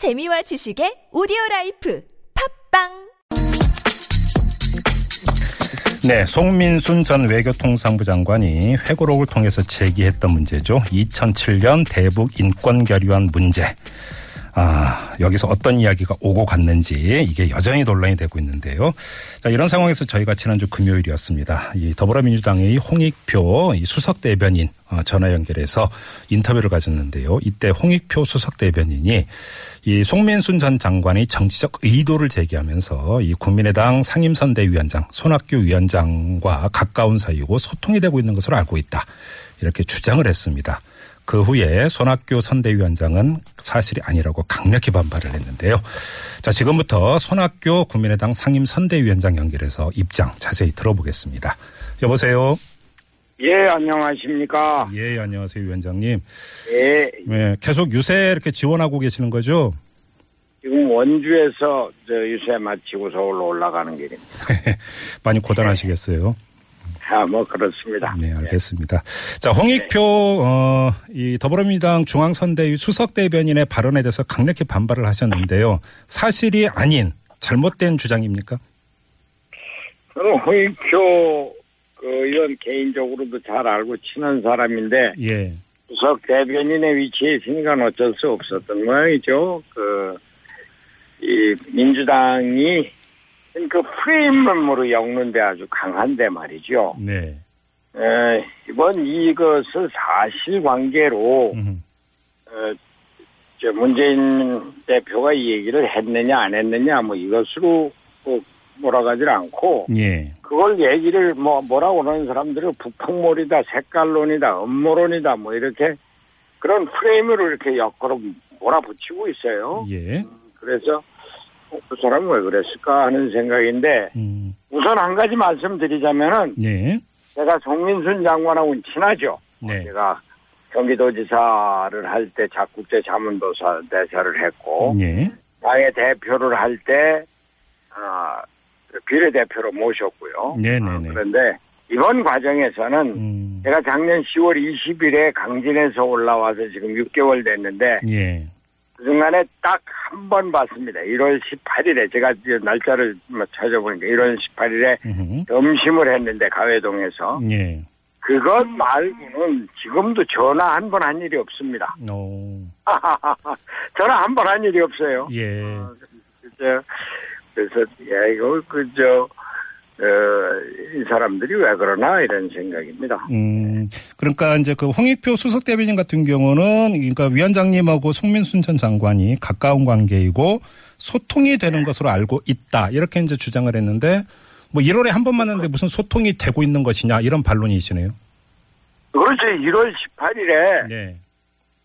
재미와 지식의 오디오 라이프 팟빵 네, 송민순 전 외교통상부 장관이 회고록을 통해서 제기했던 문제죠. 2007년 대북 인권 결의안 문제. 아, 여기서 어떤 이야기가 오고 갔는지 이게 여전히 논란이 되고 있는데요. 자, 이런 상황에서 저희가 지난주 금요일이었습니다. 이 더불어민주당의 홍익표 이 수석 대변인 어, 전화 연결해서 인터뷰를 가졌는데요. 이때 홍익표 수석 대변인이 이 송민순 전 장관의 정치적 의도를 제기하면서 이 국민의당 상임선대위원장 손학규 위원장과 가까운 사이고 소통이 되고 있는 것으로 알고 있다. 이렇게 주장을 했습니다. 그 후에 손학규 선대위원장은 사실이 아니라고 강력히 반발을 했는데요. 자, 지금부터 손학규 국민의당 상임 선대위원장 연결해서 입장 자세히 들어보겠습니다. 여보세요. 예, 안녕하십니까. 예, 안녕하세요, 위원장님. 예, 네, 계속 유세 이렇게 지원하고 계시는 거죠? 지금 원주에서 저 유세 마치고 서울로 올라가는 길입니다. 많이 고단하시겠어요. 아, 뭐 그렇습니다. 네, 알겠습니다. 자, 홍익표 어, 이 더불어민주당 중앙선대위 수석 대변인의 발언에 대해서 강력히 반발을 하셨는데요. 사실이 아닌 잘못된 주장입니까? 저는 홍익표 그 의원 개인적으로도 잘 알고 친한 사람인데 예. 수석 대변인의 위치에 있으니까 어쩔 수 없었던 모양이죠. 그, 이 민주당이 그 프레임으로 엮는데 아주 강한데 말이죠. 네. 에, 이번 이것을 사실관계로 음흠. 어, 저 문재인 대표가 이 얘기를 했느냐 안 했느냐 뭐 이것으로 꼭 몰아가질 않고 예. 그걸 얘기를 뭐 뭐라고 그러는 사람들은 북풍몰이다 색깔론이다 음모론이다 뭐 이렇게 그런 프레임으로 이렇게 엮어로 몰아붙이고 있어요. 예. 그래서 어, 그 사람은 왜 그랬을까 하는 생각인데 음. 우선 한 가지 말씀드리자면은 예. 제가 송민순 장관하고는 친하죠. 네. 제가 경기도지사를 할때 작국제 자문도사 대사를 했고 예. 당의 대표를 할때 아, 비례대표로 모셨고요. 아, 그런데 이번 과정에서는 음. 제가 작년 10월 20일에 강진에서 올라와서 지금 6개월 됐는데 예. 그 중간에 딱 한 번 봤습니다. 1월 18일에 제가 날짜를 뭐 찾아보니까 1월 18일에 음흠. 점심을 했는데 가회동에서 예. 그것 말고는 지금도 전화 한 번 한 일이 없습니다. 오. 전화 한 번 한 일이 없어요. 예. 그죠? 그래서 야 이거 그저 어, 이 사람들이 왜 그러나 이런 생각입니다. 음, 그러니까 이제 그 홍익표 수석 대변인 같은 경우는 그러니까 위원장님하고 송민순 전 장관이 가까운 관계이고 소통이 되는 것으로 알고 있다. 이렇게 이제 주장을 했는데 뭐 1월에 한 번 만났는데 무슨 소통이 되고 있는 것이냐 이런 반론이시네요. 그렇죠. 1월 18일에 네.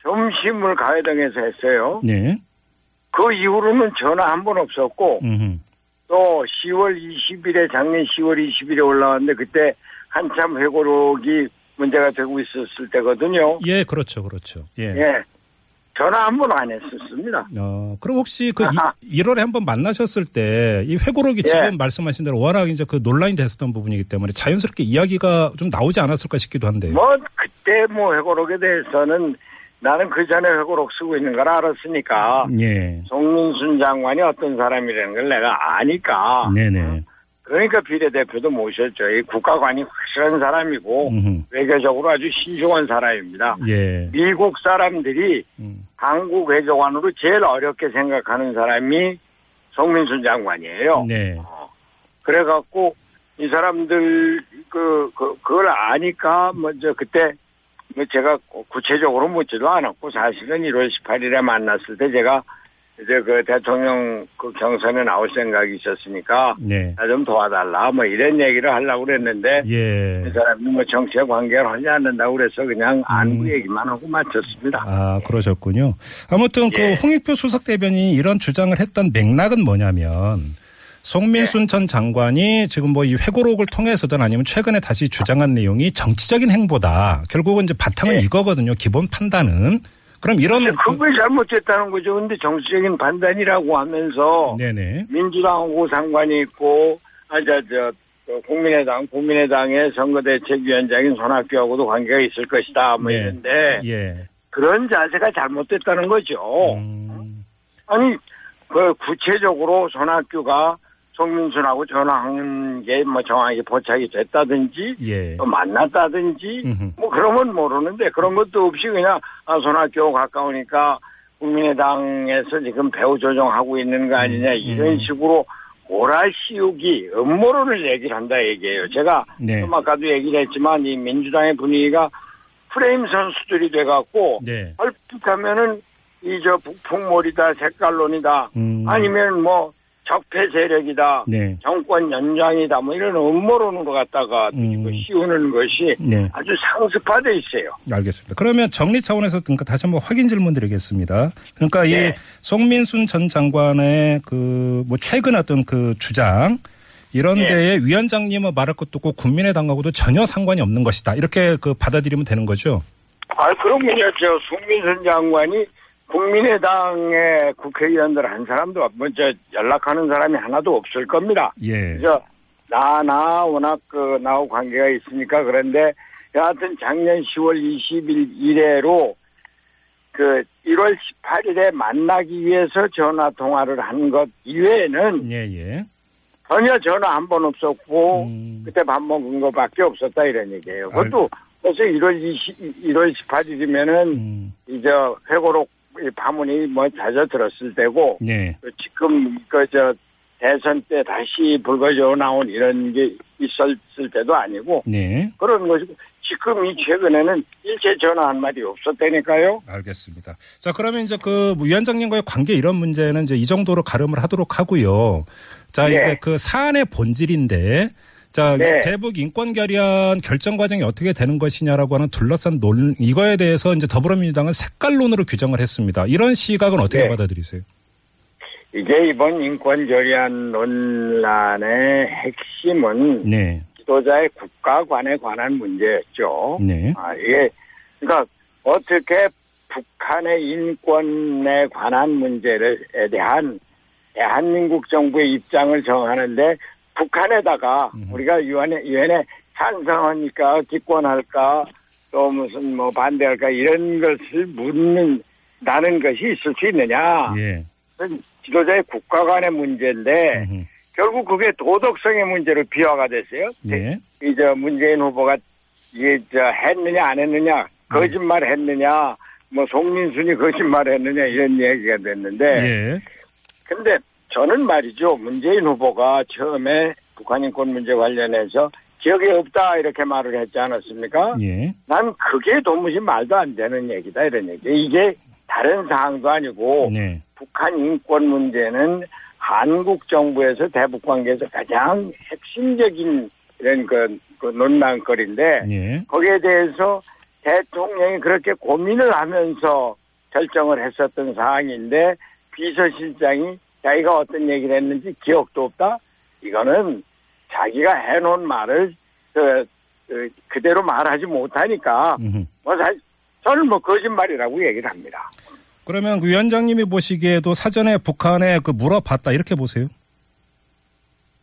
점심을 가해동에서 했어요. 네. 그 이후로는 전화 한 번 없었고 음. 또 10월 20일에 작년 10월 20일에 올라왔는데 그때 한참 회고록이 문제가 되고 있었을 때거든요. 예, 그렇죠. 그렇죠. 예. 예. 전화 한 번 안 했었습니다. 어, 그럼 혹시 그 1월에 한 번 만나셨을 때 이 회고록이 예. 지금 말씀하신 대로 워낙 이제 그 논란이 됐었던 부분이기 때문에 자연스럽게 이야기가 좀 나오지 않았을까 싶기도 한데요. 뭐 그때 뭐 회고록에 대해서는 나는 그 전에 회고록 쓰고 있는 걸 알았으니까 예. 송민순 장관이 어떤 사람이라는 걸 내가 아니까 네네. 그러니까 비례대표도 모셨죠. 이 국가관이 확실한 사람이고 음흠. 외교적으로 아주 신중한 사람입니다. 예. 미국 사람들이 음. 한국 외교관으로 제일 어렵게 생각하는 사람이 송민순 장관이에요. 네. 그래갖고 이 사람들 그, 그 그걸 아니까 먼저 그때 뭐 제가 구체적으로 묻지도 않았고 사실은 1월 18일에 만났을 때 제가 이제 그 대통령 그 경선에 나올 생각이 있었으니까 네. 나 좀 도와달라 뭐 이런 얘기를 하려고 그랬는데 예. 이 사람이 뭐 정치에 관계를 하지 않는다고 그래서 그냥 안부 음. 얘기만 하고 마쳤습니다. 아, 그러셨군요. 아무튼 그 예. 홍익표 수석 대변인이 이런 주장을 했던 맥락은 뭐냐면 송민순 네. 전 장관이 지금 뭐 이 회고록을 통해서든 아니면 최근에 다시 주장한 내용이 정치적인 행보다 결국은 이제 바탕은 네. 이거거든요. 기본 판단은. 그럼 이런 그- 그걸 잘못했다는 거죠. 근데 정치적인 판단이라고 하면서 네네. 민주당하고 상관이 있고 아저 저 국민의당 국민의당의 선거대책위원장인 손학규하고도 관계가 있을 것이다 뭐 네. 이런데 예. 그런 자세가 잘못됐다는 거죠. 음. 아니 그 구체적으로 손학규가 송민순하고 전화한 게 뭐 정확히 포착이 됐다든지 예. 또 만났다든지 음흠. 뭐 그런 건 모르는데 그런 것도 없이 그냥 아 손학규 가까우니까 국민의당에서 지금 배후 조정하고 있는 거 아니냐 음. 이런 식으로 몰아씌우기 음모론을 얘기를 한다 얘기예요. 제가 네. 좀 아까도 얘기를 했지만 이 민주당의 분위기가 프레임 선수들이 돼갖고 네. 얼핏하면은 이 저 북풍몰이다 색깔론이다 음. 아니면 뭐 적폐 세력이다 네. 정권 연장이다 뭐 이런 음모론으로 갖다가 음. 그 씌우는 것이 네. 아주 상습화돼 있어요. 알겠습니다. 그러면 정리 차원에서 그러니까 다시 한번 확인 질문 드리겠습니다. 그러니까 이 네. 송민순 전 장관의 그 뭐 최근 어떤 그 주장 이런 네. 데에 위원장님은 말할 것도 없고 국민의당하고도 전혀 상관이 없는 것이다. 이렇게 그 받아들이면 되는 거죠. 아 그러면요 저 송민선 장관이 국민의당의 국회의원들 한 사람도 먼저 연락하는 사람이 하나도 없을 겁니다. 예. 그래서 나, 나 워낙 그 나하고 관계가 있으니까 그런데 여하튼 작년 10월 20일 이래로 그 1월 18일에 만나기 위해서 전화 통화를 한 것 이외에는 예, 예. 전혀 전화 한 번 없었고 음. 그때 밥 먹은 거밖에 없었다 이런 얘기예요. 그것도 벌써 1월 20, 1월 18일이면은 음. 이제 회고록 이 파문이 뭐 잦아들었을 때고 네. 그 지금 그 저 대선 때 다시 불거져 나온 이런 게 있었을 때도 아니고 네. 그런 것이고 지금 이 최근에는 일체 전화 한 마디 없었다니까요. 알겠습니다. 자, 그러면 이제 그 위원장님과의 관계 이런 문제는 이제 이 정도로 가름을 하도록 하고요. 자, 네. 이제 그 사안의 본질인데 자, 네. 대북 인권 결의안 결정 과정이 어떻게 되는 것이냐라고 하는 둘러싼 논 이거에 대해서 이제 더불어민주당은 색깔론으로 규정을 했습니다. 이런 시각은 어떻게 네. 받아들이세요? 이게 이번 인권 결의안 논란의 핵심은 네. 지도자의 국가관에 관한 문제였죠. 네. 아, 이게, 그러니까, 어떻게 북한의 인권에 관한 문제에 대한 대한민국 정부의 입장을 정하는데 북한에다가 음. 우리가 유엔에, 유엔에 찬성하니까 기권할까 또 무슨 뭐 반대할까 이런 것을 묻는다는 것이 있을 수 있느냐. 예. 지도자의 국가 간의 문제인데 음흠. 결국 그게 도덕성의 문제로 비화가 됐어요. 예. 이제 문재인 후보가 이게 저 했느냐 안 했느냐 거짓말 했느냐 뭐 송민순이 거짓말 했느냐 이런 얘기가 됐는데 예. 근데 저는 말이죠 문재인 후보가 처음에 북한 인권 문제 관련해서 기억이 없다 이렇게 말을 했지 않았습니까? 예. 난 그게 도무지 말도 안 되는 얘기다 이런 얘기. 이게 다른 사항도 아니고 네. 북한 인권 문제는 한국 정부에서 대북 관계에서 가장 핵심적인 이런 그, 그 논란거리인데 예. 거기에 대해서 대통령이 그렇게 고민을 하면서 결정을 했었던 사항인데 비서실장이 자기가 어떤 얘기를 했는지 기억도 없다. 이거는 자기가 해놓은 말을 그, 그 그대로 말하지 못하니까. 뭐 사실 저는 뭐 거짓말이라고 얘기를 합니다. 그러면 그 위원장님이 보시기에도 사전에 북한에 그 물어봤다 이렇게 보세요?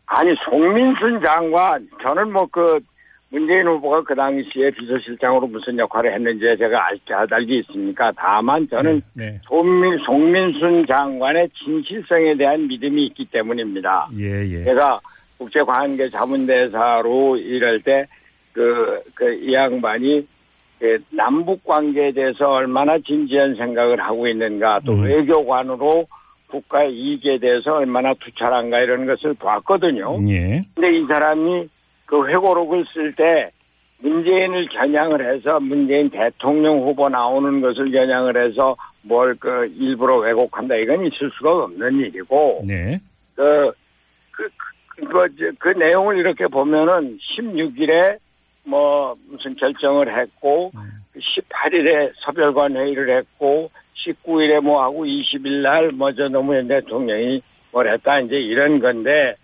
아니 송민순 장관 저는 뭐 그 문재인 후보가 그 당시에 비서실장으로 무슨 역할을 했는지 제가 알, 알기 있습니까? 다만 저는 네. 송민, 송민순 장관의 진실성에 대한 믿음이 있기 때문입니다. 예, 예. 제가 국제관계 자문대사로 일할 때 그, 그, 이 양반이 그 남북 관계에 대해서 얼마나 진지한 생각을 하고 있는가, 또 음. 외교관으로 국가의 이익에 대해서 얼마나 투철한가 이런 것을 봤거든요. 예. 근데 이 사람이 그 회고록을 쓸 때 문재인을 겨냥을 해서 문재인 대통령 후보 나오는 것을 겨냥을 해서 뭘 그 일부러 왜곡한다. 이건 있을 수가 없는 일이고 네. 그, 그, 그, 그, 저, 그 내용을 이렇게 보면은 16일에 뭐 무슨 결정을 했고 18일에 서별관 회의를 했고 19일에 뭐 하고 20일 날뭐저 노무현 대통령이 뭘 했다. 이제 이런 건데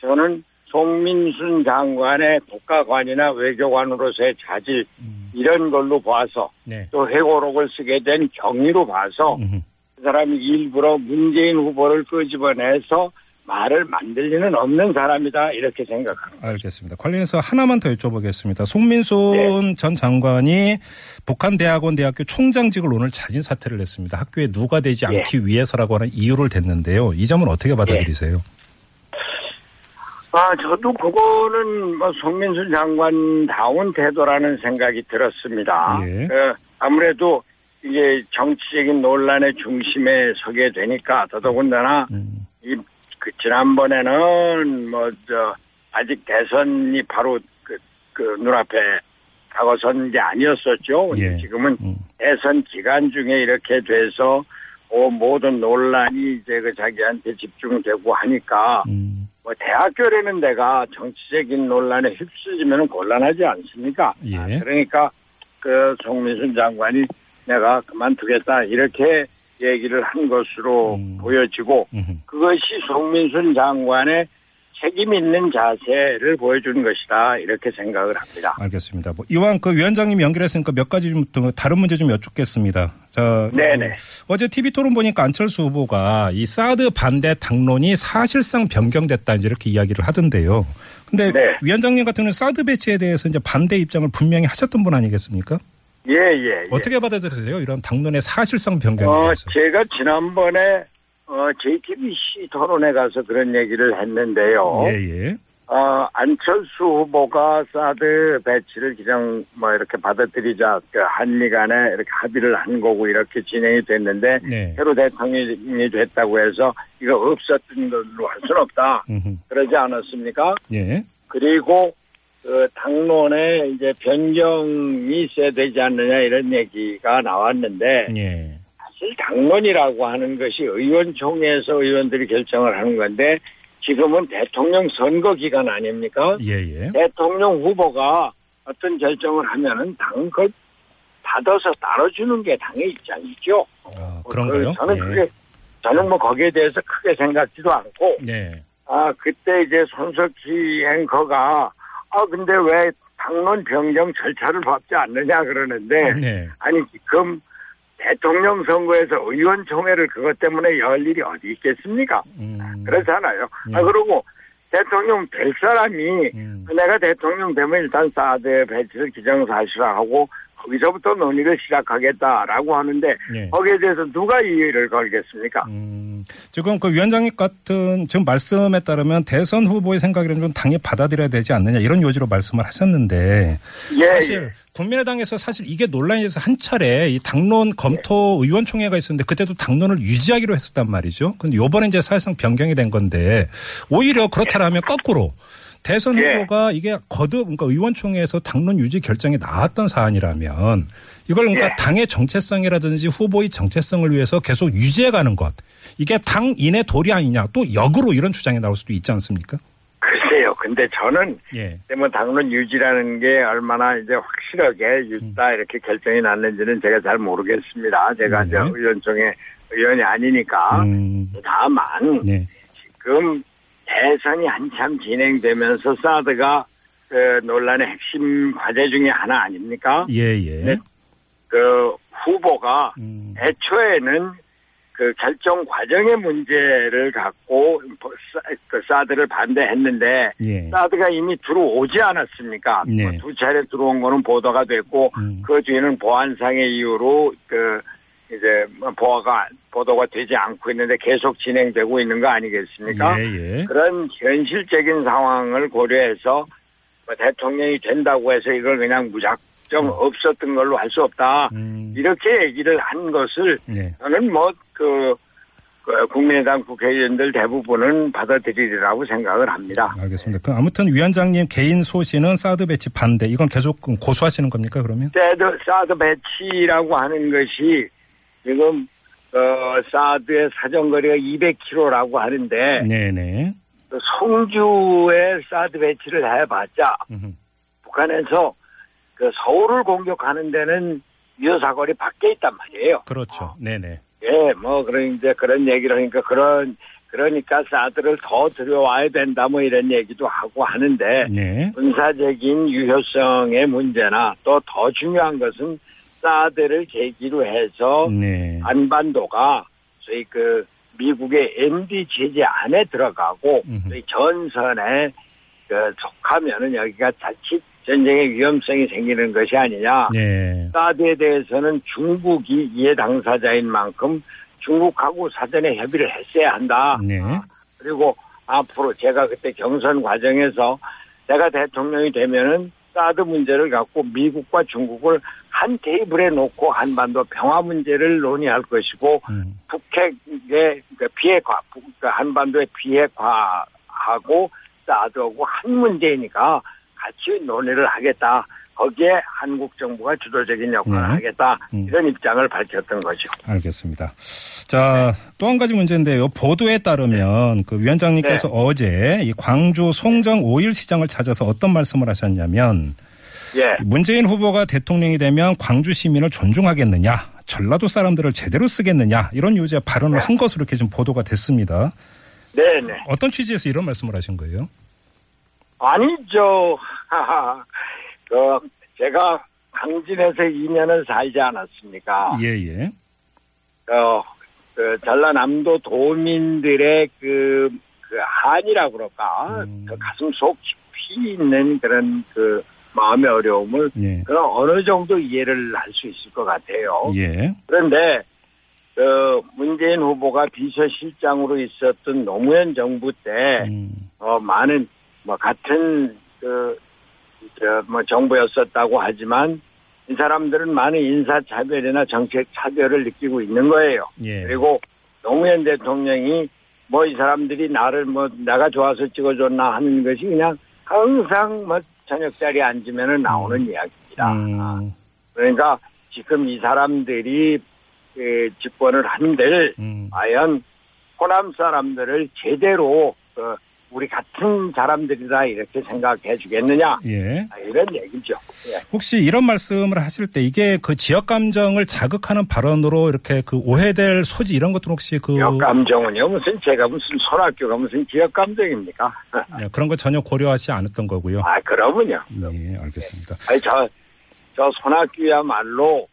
저는 송민순 장관의 국가관이나 외교관으로서의 자질 음. 이런 걸로 봐서 네. 또 회고록을 쓰게 된 경위로 봐서 음흠. 그 사람이 일부러 문재인 후보를 끄집어내서 말을 만들 리는 없는 사람이다 이렇게 생각합니다. 알겠습니다. 관련해서 하나만 더 여쭤보겠습니다. 송민순 네. 전 장관이 북한 대학원 대학교 총장직을 오늘 자진 사퇴를 했습니다. 학교에 누가 되지 예. 않기 위해서라고 하는 이유를 댔는데요. 이 점은 어떻게 받아들이세요? 아, 저도 그거는 뭐 송민순 장관 다운 태도라는 생각이 들었습니다. 예. 그 아무래도 이게 정치적인 논란의 중심에 서게 되니까 더더군다나 음, 이그 지난번에는 뭐 저 아직 대선이 바로 그, 그 눈앞에 다가선 게 아니었었죠. 예. 지금은 음. 대선 기간 중에 이렇게 돼서 어, 모든 논란이 이제 그 자기한테 집중되고 하니까 음, 뭐 대학교라는 데가 정치적인 논란에 휩쓸리면 곤란하지 않습니까? 예. 아, 그러니까 그 송민순 장관이 내가 그만두겠다 이렇게 얘기를 한 것으로 음. 보여지고 음. 그것이 송민순 장관의 책임 있는 자세를 보여주는 것이다 이렇게 생각을 합니다. 알겠습니다. 뭐 이왕 그 위원장님 연결했으니까 몇 가지 좀더 다른 문제 좀 여쭙겠습니다. 자, 네네. 어, 어제 TV 토론 보니까 안철수 후보가 이 사드 반대 당론이 사실상 변경됐다 이제 이렇게 이야기를 하던데요. 근데 네. 위원장님 같은 경우는 사드 배치에 대해서 이제 반대 입장을 분명히 하셨던 분 아니겠습니까? 예, 예. 예. 어떻게 받아들이세요? 이런 당론의 사실상 변경에 어, 대해서. 제가 지난번에 어, JTBC 토론에 가서 그런 얘기를 했는데요. 예, 예. 어, 안철수 후보가 사드 배치를 그냥 뭐 이렇게 받아들이자 그 한미 간에 이렇게 합의를 한 거고 이렇게 진행이 됐는데 네. 새로 대통령이 됐다고 해서 이거 없었던 걸로 할 수는 없다. 음흠. 그러지 않았습니까? 예. 그리고 그 당론에 이제 변경이 있어야 되지 않느냐 이런 얘기가 나왔는데 예. 당론이라고 하는 것이 의원총회에서 의원들이 결정을 하는 건데 지금은 대통령 선거 기간 아닙니까? 예, 예. 대통령 후보가 어떤 결정을 하면은 당그 받아서 따라주는 게 당의 입장이죠. 아, 그런가요? 그 저는 예. 그게 저는 뭐 거기에 대해서 크게 생각지도 않고 네. 아 그때 이제 손석희 앵커가 아 근데 왜 당론 변경 절차를 밟지 않느냐 그러는데 네. 아니 지금 대통령 선거에서 의원총회를 그것 때문에 열 일이 어디 있겠습니까? 음. 그렇잖아요. 네. 아 그리고 대통령 될 사람이 음. 내가 대통령 되면 일단 사드 배치를 기정사실화하고 거기서부터 논의를 시작하겠다라고 하는데 예. 거기에 대해서 누가 이의를 걸겠습니까? 음, 지금 그 위원장님 같은 지금 말씀에 따르면 대선 후보의 생각이라면 좀 당이 받아들여야 되지 않느냐 이런 요지로 말씀을 하셨는데 예, 사실 예. 국민의당에서 사실 이게 논란이 돼서 한 차례 이 당론 검토 의원총회가 있었는데 그때도 당론을 유지하기로 했었단 말이죠. 근데 요번에 이제 사실상 변경이 된 건데 오히려 그렇다라면 거꾸로 대선 예. 후보가 이게 거듭 그러니까 의원총회에서 당론 유지 결정이 나왔던 사안이라면 이걸 그러니까 예. 당의 정체성이라든지 후보의 정체성을 위해서 계속 유지해가는 것 이게 당인의 도리 아니냐 또 역으로 이런 주장이 나올 수도 있지 않습니까? 글쎄요. 근데 저는 예. 뭐 당론 유지라는 게 얼마나 이제 확실하게 유다 이렇게 결정이 났는지는 제가 잘 모르겠습니다. 제가 네. 이제 의원총회 의원이 아니니까 음, 다만 네. 지금 대선이 한참 진행되면서 사드가 그 논란의 핵심 과제 중에 하나 아닙니까? 예, 예. 네. 그 후보가 음, 애초에는 그 결정 과정의 문제를 갖고 그 사드를 반대했는데 예. 사드가 이미 들어오지 않았습니까? 네. 뭐두 차례 들어온 거는 보도가 됐고 음. 그 뒤에는 보안상의 이유로 그 이제 뭐 보아가 보도가 되지 않고 있는데 계속 진행되고 있는 거 아니겠습니까? 예, 예. 그런 현실적인 상황을 고려해서 뭐 대통령이 된다고 해서 이걸 그냥 무작정 없었던 걸로 할 수 없다. 음, 이렇게 얘기를 한 것을 네. 저는 뭐그 그 국민의당 국회의원들 대부분은 받아들이리라고 생각을 합니다. 알겠습니다. 그 아무튼 위원장님 개인 소신은 사드 배치 반대. 이건 계속 고수하시는 겁니까 그러면? 사드, 사드 배치라고 하는 것이 지금 어, 사드의 사정거리가 200km라고 하는데 네네. 그 송주에 사드 배치를 해봤자 음흠. 북한에서 그 서울을 공격하는 데는 유효사거리 밖에 있단 말이에요. 그렇죠. 네네. 예, 뭐 그런 이제 그런 얘기를 하니까 그런 그러니까 사드를 더 들여와야 된다 뭐 이런 얘기도 하고 하는데 네. 군사적인 유효성의 문제나 또 더 중요한 것은 사드를 계기로 해서 네. 안반도가 소위 그 미국의 MD 제재 안에 들어가고. 저희 전선에 그 속하면은 여기가 자칫 전쟁의 위험성이 생기는 것이 아니냐. 네. 사드에 대해서는 중국이 이해 당사자인 만큼 중국하고 사전에 협의를 했어야 한다. 네. 그리고 앞으로 제가 그때 경선 과정에서 제가 대통령이 되면은 사드 문제를 갖고 미국과 중국을 한 테이블에 놓고 한반도 평화 문제를 논의할 것이고 음. 북핵의 그 비핵화, 북- 그 한반도의 비핵화하고 사드하고 한 문제이니까 같이 논의를 하겠다. 거기에 한국 정부가 주도적인 역할을 네. 하겠다. 음. 이런 입장을 밝혔던 거죠. 알겠습니다. 자, 또한 가지 문제인데요. 보도에 따르면 그 위원장님께서 네. 어제 이 광주 송정 오일 시장을 찾아서 어떤 말씀을 하셨냐면 예. 문재인 후보가 대통령이 되면 광주 시민을 존중하겠느냐, 전라도 사람들을 제대로 쓰겠느냐 이런 요지의 발언을 한 것으로 이렇게 좀 보도가 됐습니다. 네 네. 어떤 취지에서 이런 말씀을 하신 거예요? 아니죠. 그, 제가 강진에서 2년을 살지 않았습니까? 예, 예. 어, 그 전라남도 도민들의 그, 그 한이라고 그럴까? 음. 그 가슴 속 깊이 있는 그런 그 마음의 어려움을 예. 그런 어느 정도 이해를 할 수 있을 것 같아요. 예. 그런데 그 문재인 후보가 비서실장으로 있었던 노무현 정부 때 음, 어, 많은, 뭐, 같은, 그, 저, 뭐, 정부였었다고 하지만, 이 사람들은 많은 인사 차별이나 정책 차별을 느끼고 있는 거예요. 예. 그리고 노무현 대통령이 뭐, 이 사람들이 나를 뭐, 내가 좋아서 찍어줬나 하는 것이 그냥 항상 뭐, 저녁 자리에 앉으면 나오는 이야기입니다. 음, 그러니까 지금 이 사람들이 그 집권을 한들, 음. 과연 호남 사람들을 제대로 어, 우리 같은 사람들이다 이렇게 생각해 주겠느냐 예. 아, 이런 얘기죠. 예. 혹시 이런 말씀을 하실 때 이게 그 지역 감정을 자극하는 발언으로 이렇게 그 오해될 소지 이런 것들 혹시 그 지역 감정은요 무슨 제가 무슨 손학교가 무슨 지역 감정입니까? 예, 그런 거 전혀 고려하지 않았던 거고요. 아 그러면요. 네, 알겠습니다. 아니 저 저 손학규야말로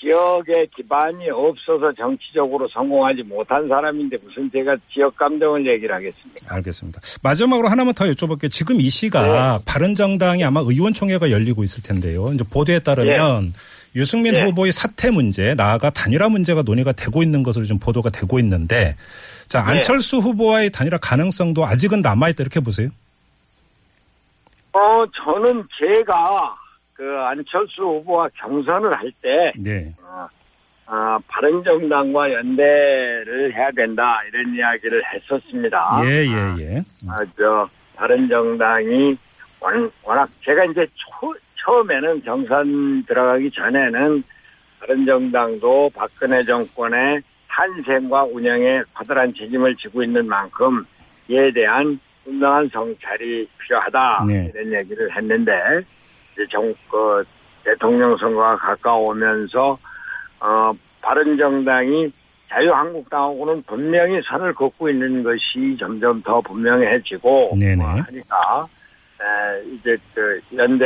지역에 기반이 없어서 정치적으로 성공하지 못한 사람인데 무슨 제가 지역 감정을 얘기를 하겠습니까? 알겠습니다. 마지막으로 하나만 더 여쭤볼게요. 지금 이 시가 네. 바른정당이 아마 의원총회가 열리고 있을 텐데요. 이제 보도에 따르면 유승민 네. 후보의 사퇴 문제, 나아가 단일화 문제가 논의가 되고 있는 것으로 좀 보도가 되고 있는데, 자 네. 안철수 후보와의 단일화 가능성도 아직은 남아 있다 이렇게 보세요. 어 저는 제가 그 안철수 후보와 경선을 할때 네, 어, 아, 바른정당과 연대를 해야 된다 이런 이야기를 했었습니다. 예, 예, 예. 아, 저 바른정당이 원- 워낙 제가 이제 초, 처음에는 경선 들어가기 전에는 바른정당도 박근혜 정권의 탄생과 운영에 커다란 책임을 지고 있는 만큼 이에 대한 분명한 성찰이 필요하다 네. 이런 얘기를 했는데 정, 그 대통령 선거가 가까우면서 어, 바른 정당이 자유한국당하고는 분명히 선을 긋고 있는 것이 점점 더 분명해지고 네네. 어, 하니까 에, 이제 그 연대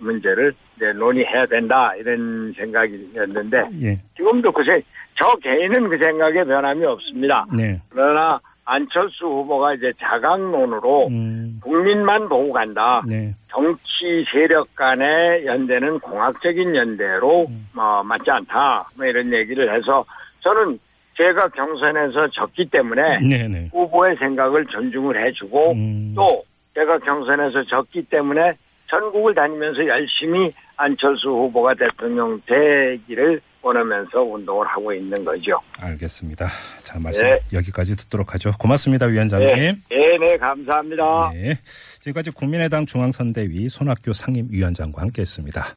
문제를 이제 논의해야 된다 이런 생각이었는데 예, 지금도 그새 저 개인은 그 생각에 변함이 없습니다. 네. 그러나 안철수 후보가 이제 자강론으로 음, 국민만 보고 간다. 네. 정치 세력 간의 연대는 공학적인 연대로 음. 어, 맞지 않다. 뭐 이런 얘기를 해서 저는 제가 경선에서 졌기 때문에 네, 네. 후보의 생각을 존중을 해주고 음. 또 제가 경선에서 졌기 때문에 전국을 다니면서 열심히 안철수 후보가 대통령 되기를 원하면서 운동을 하고 있는 거죠. 알겠습니다. 자, 말씀 네. 여기까지 듣도록 하죠. 고맙습니다, 위원장님. 네, 네, 네, 감사합니다. 네. 지금까지 국민의당 중앙선대위 손학규 상임위원장과 함께했습니다.